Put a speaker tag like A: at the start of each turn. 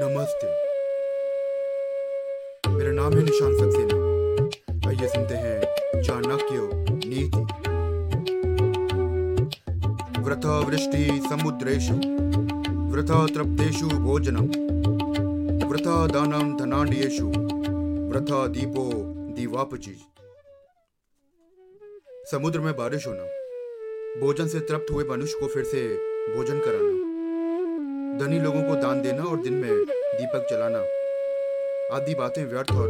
A: नमस्ते। मेरा नाम है निशान सक्सेना। आइए सुनते हैं चाणक्य नीति। व्रत वृष्टि समुद्रेषु व्रत तृप्तेषु भोजनम व्रत दानम धनाढ्येषु व्रत दीपो दीवापची। समुद्र में बारिश होना, भोजन से तृप्त हुए मनुष्य को फिर से भोजन कराना। धनी लोगों को दान देना और दिन में दीपक जलाना। आदि बातें व्यर्थ और